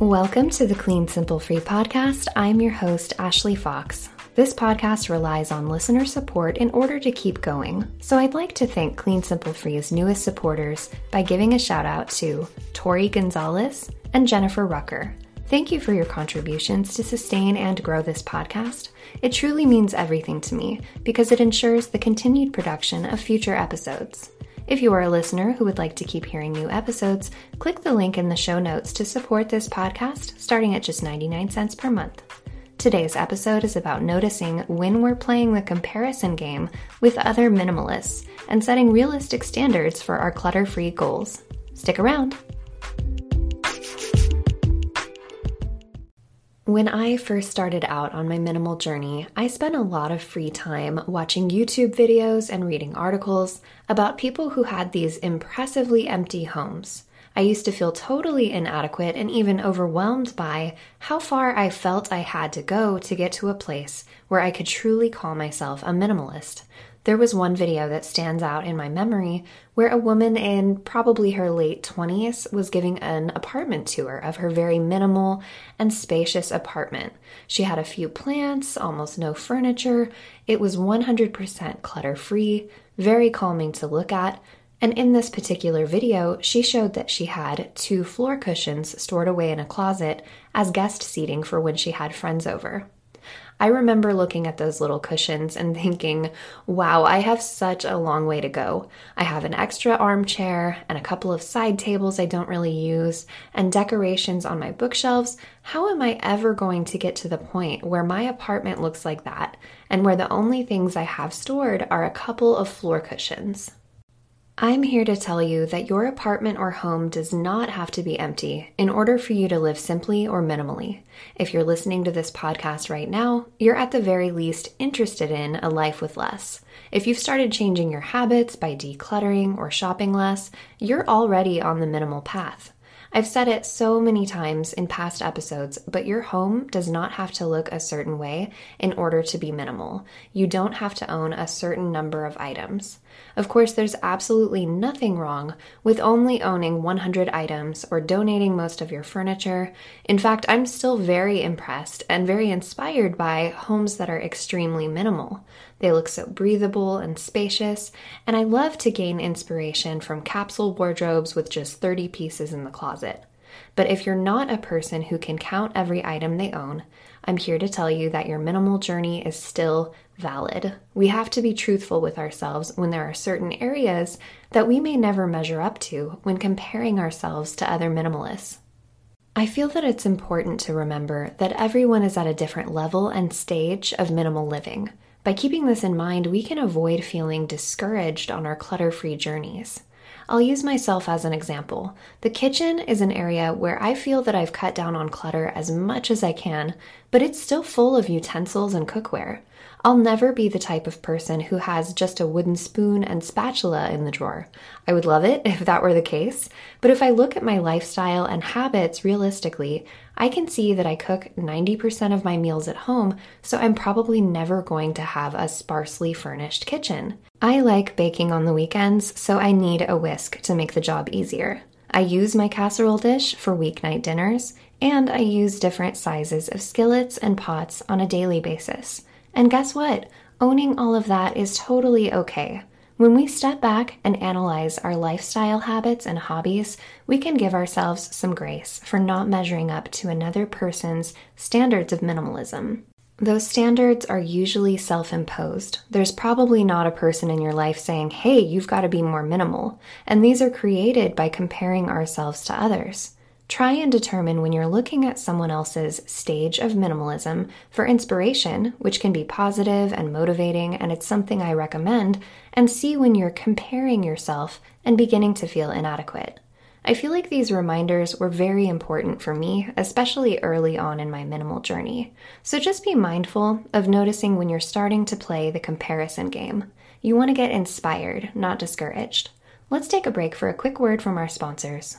Welcome to the Clean Simple Free podcast. I'm your host, Ashley Fox. This podcast relies on listener support in order to keep going. So I'd like to thank Clean Simple Free's newest supporters by giving a shout out to Tori Gonzalez and Jennifer Rucker. Thank you for your contributions to sustain and grow this podcast. It truly means everything to me because it ensures the continued production of future episodes. If you are a listener who would like to keep hearing new episodes, click the link in the show notes to support this podcast starting at just 99 cents per month. Today's episode is about noticing when we're playing the comparison game with other minimalists and setting realistic standards for our clutter free goals. Stick around. When I first started out on my minimal journey, I spent a lot of free time watching YouTube videos and reading articles about people who had these impressively empty homes. I used to feel totally inadequate and even overwhelmed by how far I felt I had to go to get to a place where I could truly call myself a minimalist. There was one video that stands out in my memory where a woman in probably her late 20s was giving an apartment tour of her very minimal and spacious apartment. She had a few plants, almost no furniture. It was 100% clutter free, very calming to look at. And in this particular video, she showed that she had two floor cushions stored away in a closet as guest seating for when she had friends over. I remember looking at those little cushions and thinking, wow, I have such a long way to go. I have an extra armchair and a couple of side tables I don't really use and decorations on my bookshelves. How am I ever going to get to the point where my apartment looks like that and where the only things I have stored are a couple of floor cushions? I'm here to tell you that your apartment or home does not have to be empty in order for you to live simply or minimally. If you're listening to this podcast right now, you're at the very least interested in a life with less. If you've started changing your habits by decluttering or shopping less, you're already on the minimal path. I've said it so many times in past episodes, but your home does not have to look a certain way in order to be minimal. You don't have to own a certain number of items. Of course, there's absolutely nothing wrong with only owning 100 items or donating most of your furniture. In fact, I'm still very impressed and very inspired by homes that are extremely minimal. They look so breathable and spacious, and I love to gain inspiration from capsule wardrobes with just 30 pieces in the closet. But if you're not a person who can count every item they own, I'm here to tell you that your minimal journey is still valid. We have to be truthful with ourselves when there are certain areas that we may never measure up to when comparing ourselves to other minimalists. I feel that it's important to remember that everyone is at a different level and stage of minimal living. By keeping this in mind, we can avoid feeling discouraged on our clutter free journeys. I'll use myself as an example. The kitchen is an area where I feel that I've cut down on clutter as much as I can, but it's still full of utensils and cookware. I'll never be the type of person who has just a wooden spoon and spatula in the drawer. I would love it if that were the case, but if I look at my lifestyle and habits realistically, I can see that I cook 90% of my meals at home, so I'm probably never going to have a sparsely furnished kitchen. I like baking on the weekends, so I need a whisk to make the job easier. I use my casserole dish for weeknight dinners, and I use different sizes of skillets and pots on a daily basis. And guess what? Owning all of that is totally okay. When we step back and analyze our lifestyle habits and hobbies, we can give ourselves some grace for not measuring up to another person's standards of minimalism. Those standards are usually self imposed. There's probably not a person in your life saying, hey, you've got to be more minimal. And these are created by comparing ourselves to others. Try and determine when you're looking at someone else's stage of minimalism for inspiration, which can be positive and motivating, and it's something I recommend, and see when you're comparing yourself and beginning to feel inadequate. I feel like these reminders were very important for me, especially early on in my minimal journey. So just be mindful of noticing when you're starting to play the comparison game. You want to get inspired, not discouraged. Let's take a break for a quick word from our sponsors.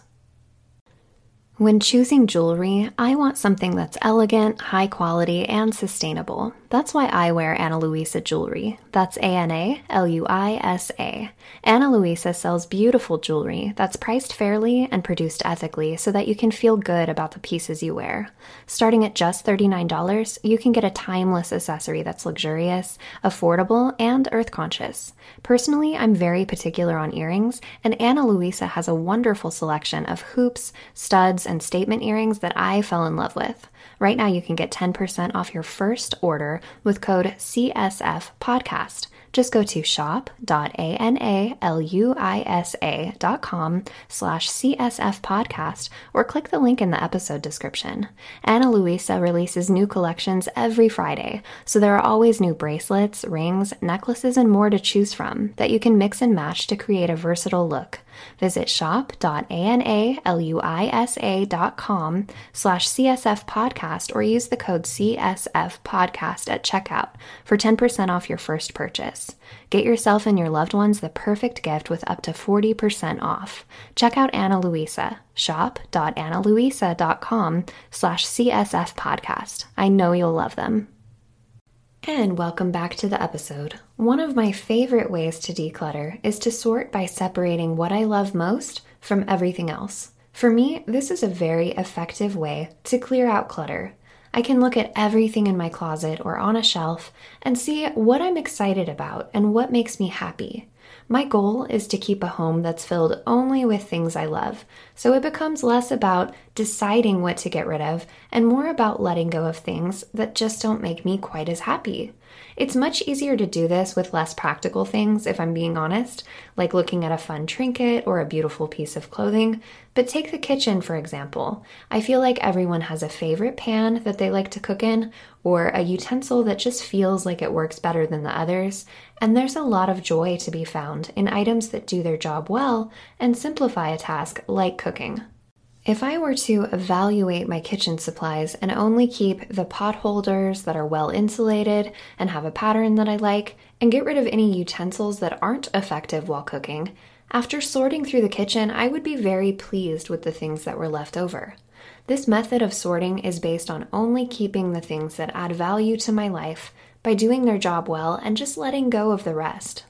When choosing jewelry, I want something that's elegant, high quality, and sustainable. That's why I wear Ana Luisa jewelry. That's A N A L U I S A. Ana Luisa sells beautiful jewelry that's priced fairly and produced ethically so that you can feel good about the pieces you wear. Starting at just $39, you can get a timeless accessory that's luxurious, affordable, and earth conscious. Personally, I'm very particular on earrings, and Ana Luisa has a wonderful selection of hoops, studs, and statement earrings that I fell in love with. Right now, you can get 10% off your first order with code CSF Podcast. Just go to shop.analuisa.com slash CSF podcast or click the link in the episode description. Ana Luisa releases new collections every Friday, so there are always new bracelets, rings, necklaces, and more to choose from that you can mix and match to create a versatile look. Visit shop.analuisa.com slash CSF podcast or use the code CSF podcast at checkout for 10% off your first purchase. Get yourself and your loved ones the perfect gift with up to 40% off. Check out Ana Luisa, shop.analuisa.com slash CSF podcast. I know you'll love them. And welcome back to the episode. One of my favorite ways to declutter is to sort by separating what I love most from everything else. For me, this is a very effective way to clear out clutter. I can look at everything in my closet or on a shelf and see what I'm excited about and what makes me happy. My goal is to keep a home that's filled only with things I love, so it becomes less about deciding what to get rid of and more about letting go of things that just don't make me quite as happy. It's much easier to do this with less practical things, if I'm being honest, like looking at a fun trinket or a beautiful piece of clothing. But take the kitchen, for example. I feel like everyone has a favorite pan that they like to cook in, or a utensil that just feels like it works better than the others. And there's a lot of joy to be found in items that do their job well and simplify a task like cooking. If I were to evaluate my kitchen supplies and only keep the pot holders that are well insulated and have a pattern that I like, and get rid of any utensils that aren't effective while cooking, after sorting through the kitchen, I would be very pleased with the things that were left over. This method of sorting is based on only keeping the things that add value to my life by doing their job well and just letting go of the rest.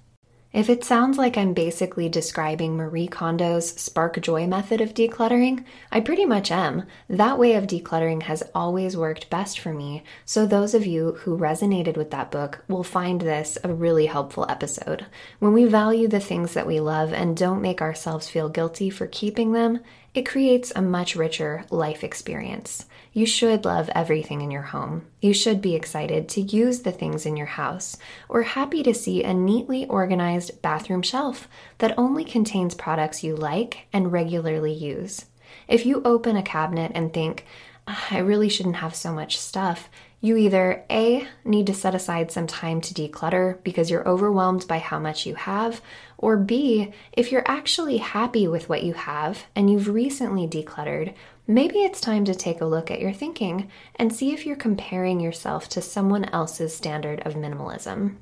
If it sounds like I'm basically describing Marie Kondo's spark joy method of decluttering, I pretty much am. That way of decluttering has always worked best for me, so those of you who resonated with that book will find this a really helpful episode. When we value the things that we love and don't make ourselves feel guilty for keeping them, it creates a much richer life experience. You should love everything in your home. You should be excited to use the things in your house, or happy to see a neatly organized bathroom shelf that only contains products you like and regularly use. If you open a cabinet and think, ah, I really shouldn't have so much stuff, you either A, need to set aside some time to declutter because you're overwhelmed by how much you have, or B, if you're actually happy with what you have and you've recently decluttered, maybe it's time to take a look at your thinking and see if you're comparing yourself to someone else's standard of minimalism.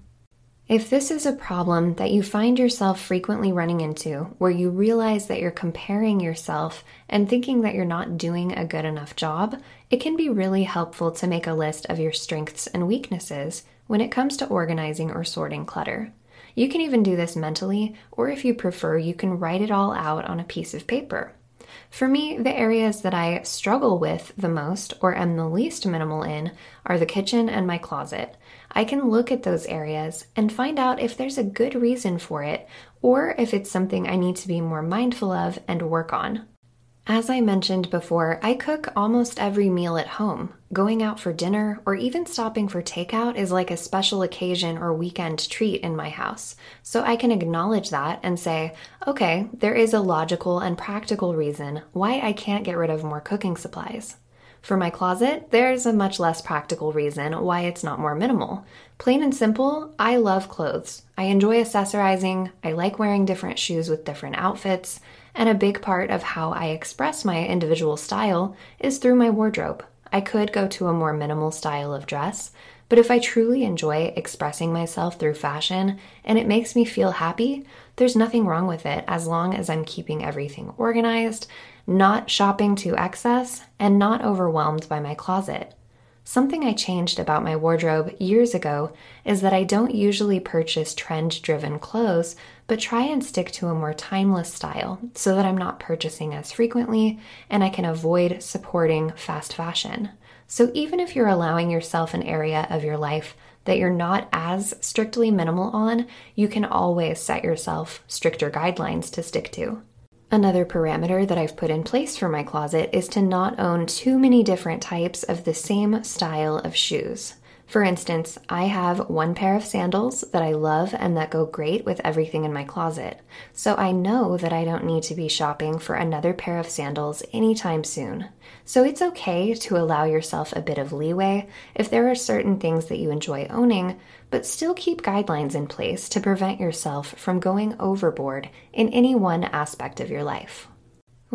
If this is a problem that you find yourself frequently running into, where you realize that you're comparing yourself and thinking that you're not doing a good enough job, it can be really helpful to make a list of your strengths and weaknesses when it comes to organizing or sorting clutter. You can even do this mentally, or if you prefer, you can write it all out on a piece of paper. For me, the areas that I struggle with the most or am the least minimal in are the kitchen and my closet. I can look at those areas and find out if there's a good reason for it or if it's something I need to be more mindful of and work on. As I mentioned before, I cook almost every meal at home. Going out for dinner or even stopping for takeout is like a special occasion or weekend treat in my house. So I can acknowledge that and say, okay, there is a logical and practical reason why I can't get rid of more cooking supplies. For my closet, there's a much less practical reason why it's not more minimal. Plain and simple, I love clothes. I enjoy accessorizing, I like wearing different shoes with different outfits, and a big part of how I express my individual style is through my wardrobe. I could go to a more minimal style of dress, But if I truly enjoy expressing myself through fashion and it makes me feel happy, there's nothing wrong with it as long as I'm keeping everything organized, not shopping to excess, and not overwhelmed by my closet. Something I changed about my wardrobe years ago is that I don't usually purchase trend driven clothes, but try and stick to a more timeless style so that I'm not purchasing as frequently and I can avoid supporting fast fashion. So even if you're allowing yourself an area of your life that you're not as strictly minimal on, you can always set yourself stricter guidelines to stick to. Another parameter that I've put in place for my closet is to not own too many different types of the same style of shoes. For instance, I have one pair of sandals that I love and that go great with everything in my closet. So I know that I don't need to be shopping for another pair of sandals anytime soon. So it's okay to allow yourself a bit of leeway if there are certain things that you enjoy owning, but still keep guidelines in place to prevent yourself from going overboard in any one aspect of your life.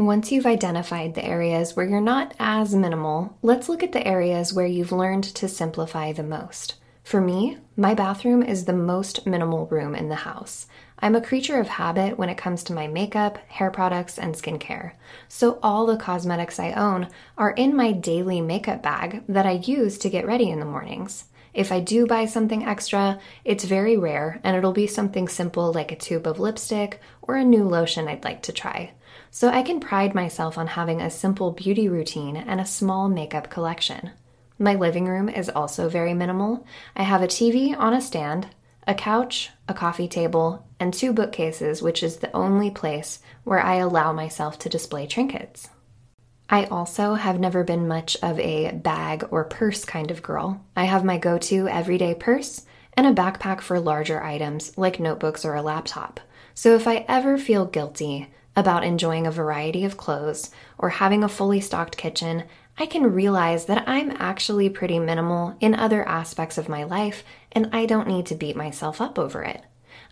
Once you've identified the areas where you're not as minimal, let's look at the areas where you've learned to simplify the most. For me, my bathroom is the most minimal room in the house. I'm a creature of habit when it comes to my makeup, hair products, and skincare. So all the cosmetics I own are in my daily makeup bag that I use to get ready in the mornings. If I do buy something extra, it's very rare and it'll be something simple like a tube of lipstick or a new lotion I'd like to try. So I can pride myself on having a simple beauty routine and a small makeup collection. My living room is also very minimal. I have a TV on a stand, a couch, a coffee table, and two bookcases, which is the only place where I allow myself to display trinkets. I also have never been much of a bag or purse kind of girl. I have my go to everyday purse and a backpack for larger items like notebooks or a laptop. So if I ever feel guilty about enjoying a variety of clothes or having a fully stocked kitchen, I can realize that I'm actually pretty minimal in other aspects of my life and I don't need to beat myself up over it.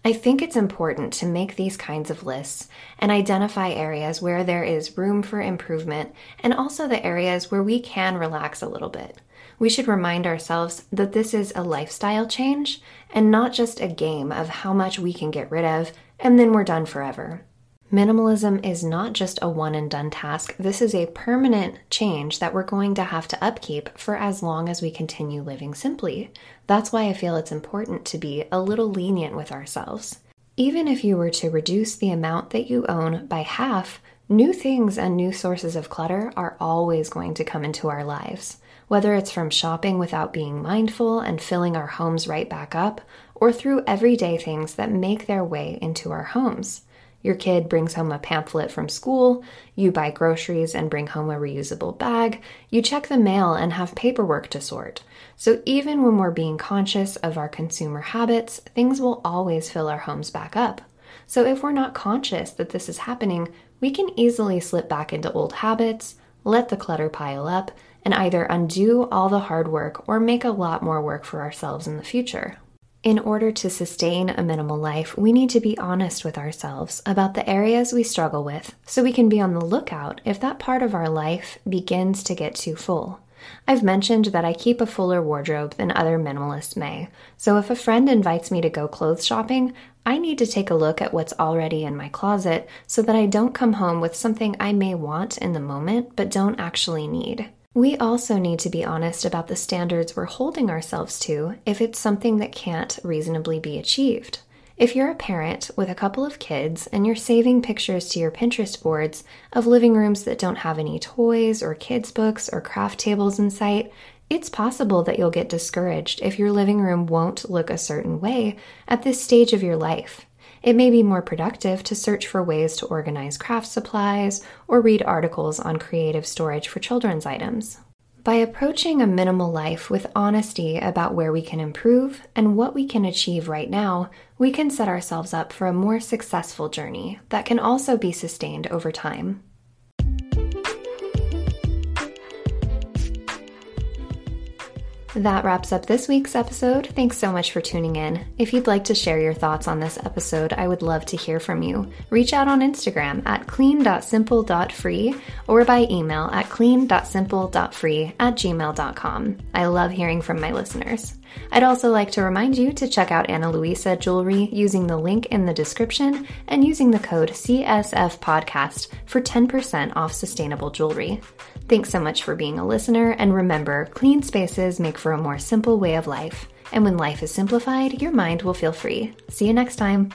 I think it's important to make these kinds of lists and identify areas where there is room for improvement and also the areas where we can relax a little bit. We should remind ourselves that this is a lifestyle change and not just a game of how much we can get rid of and then we're done forever. Minimalism is not just a one and done task. This is a permanent change that we're going to have to upkeep for as long as we continue living simply. That's why I feel it's important to be a little lenient with ourselves. Even if you were to reduce the amount that you own by half, new things and new sources of clutter are always going to come into our lives. Whether it's from shopping without being mindful and filling our homes right back up, or through everyday things that make their way into our homes. Your kid brings home a pamphlet from school, you buy groceries and bring home a reusable bag, you check the mail and have paperwork to sort. So, even when we're being conscious of our consumer habits, things will always fill our homes back up. So, if we're not conscious that this is happening, we can easily slip back into old habits, let the clutter pile up, and either undo all the hard work or make a lot more work for ourselves in the future. In order to sustain a minimal life, we need to be honest with ourselves about the areas we struggle with so we can be on the lookout if that part of our life begins to get too full. I've mentioned that I keep a fuller wardrobe than other minimalists may, so if a friend invites me to go clothes shopping, I need to take a look at what's already in my closet so that I don't come home with something I may want in the moment but don't actually need. We also need to be honest about the standards we're holding ourselves to if it's something that can't reasonably be achieved. If you're a parent with a couple of kids and you're saving pictures to your Pinterest boards of living rooms that don't have any toys or kids' books or craft tables in sight, it's possible that you'll get discouraged if your living room won't look a certain way at this stage of your life. It may be more productive to search for ways to organize craft supplies or read articles on creative storage for children's items. By approaching a minimal life with honesty about where we can improve and what we can achieve right now, we can set ourselves up for a more successful journey that can also be sustained over time. That wraps up this week's episode. Thanks so much for tuning in. If you'd like to share your thoughts on this episode, I would love to hear from you. Reach out on Instagram at clean.simple.free or by email at clean.simple.free at gmail.com. I love hearing from my listeners. I'd also like to remind you to check out Ana Luisa Jewelry using the link in the description and using the code CSF Podcast for 10% off sustainable jewelry. Thanks so much for being a listener, and remember, clean spaces make for a more simple way of life. And when life is simplified, your mind will feel free. See you next time.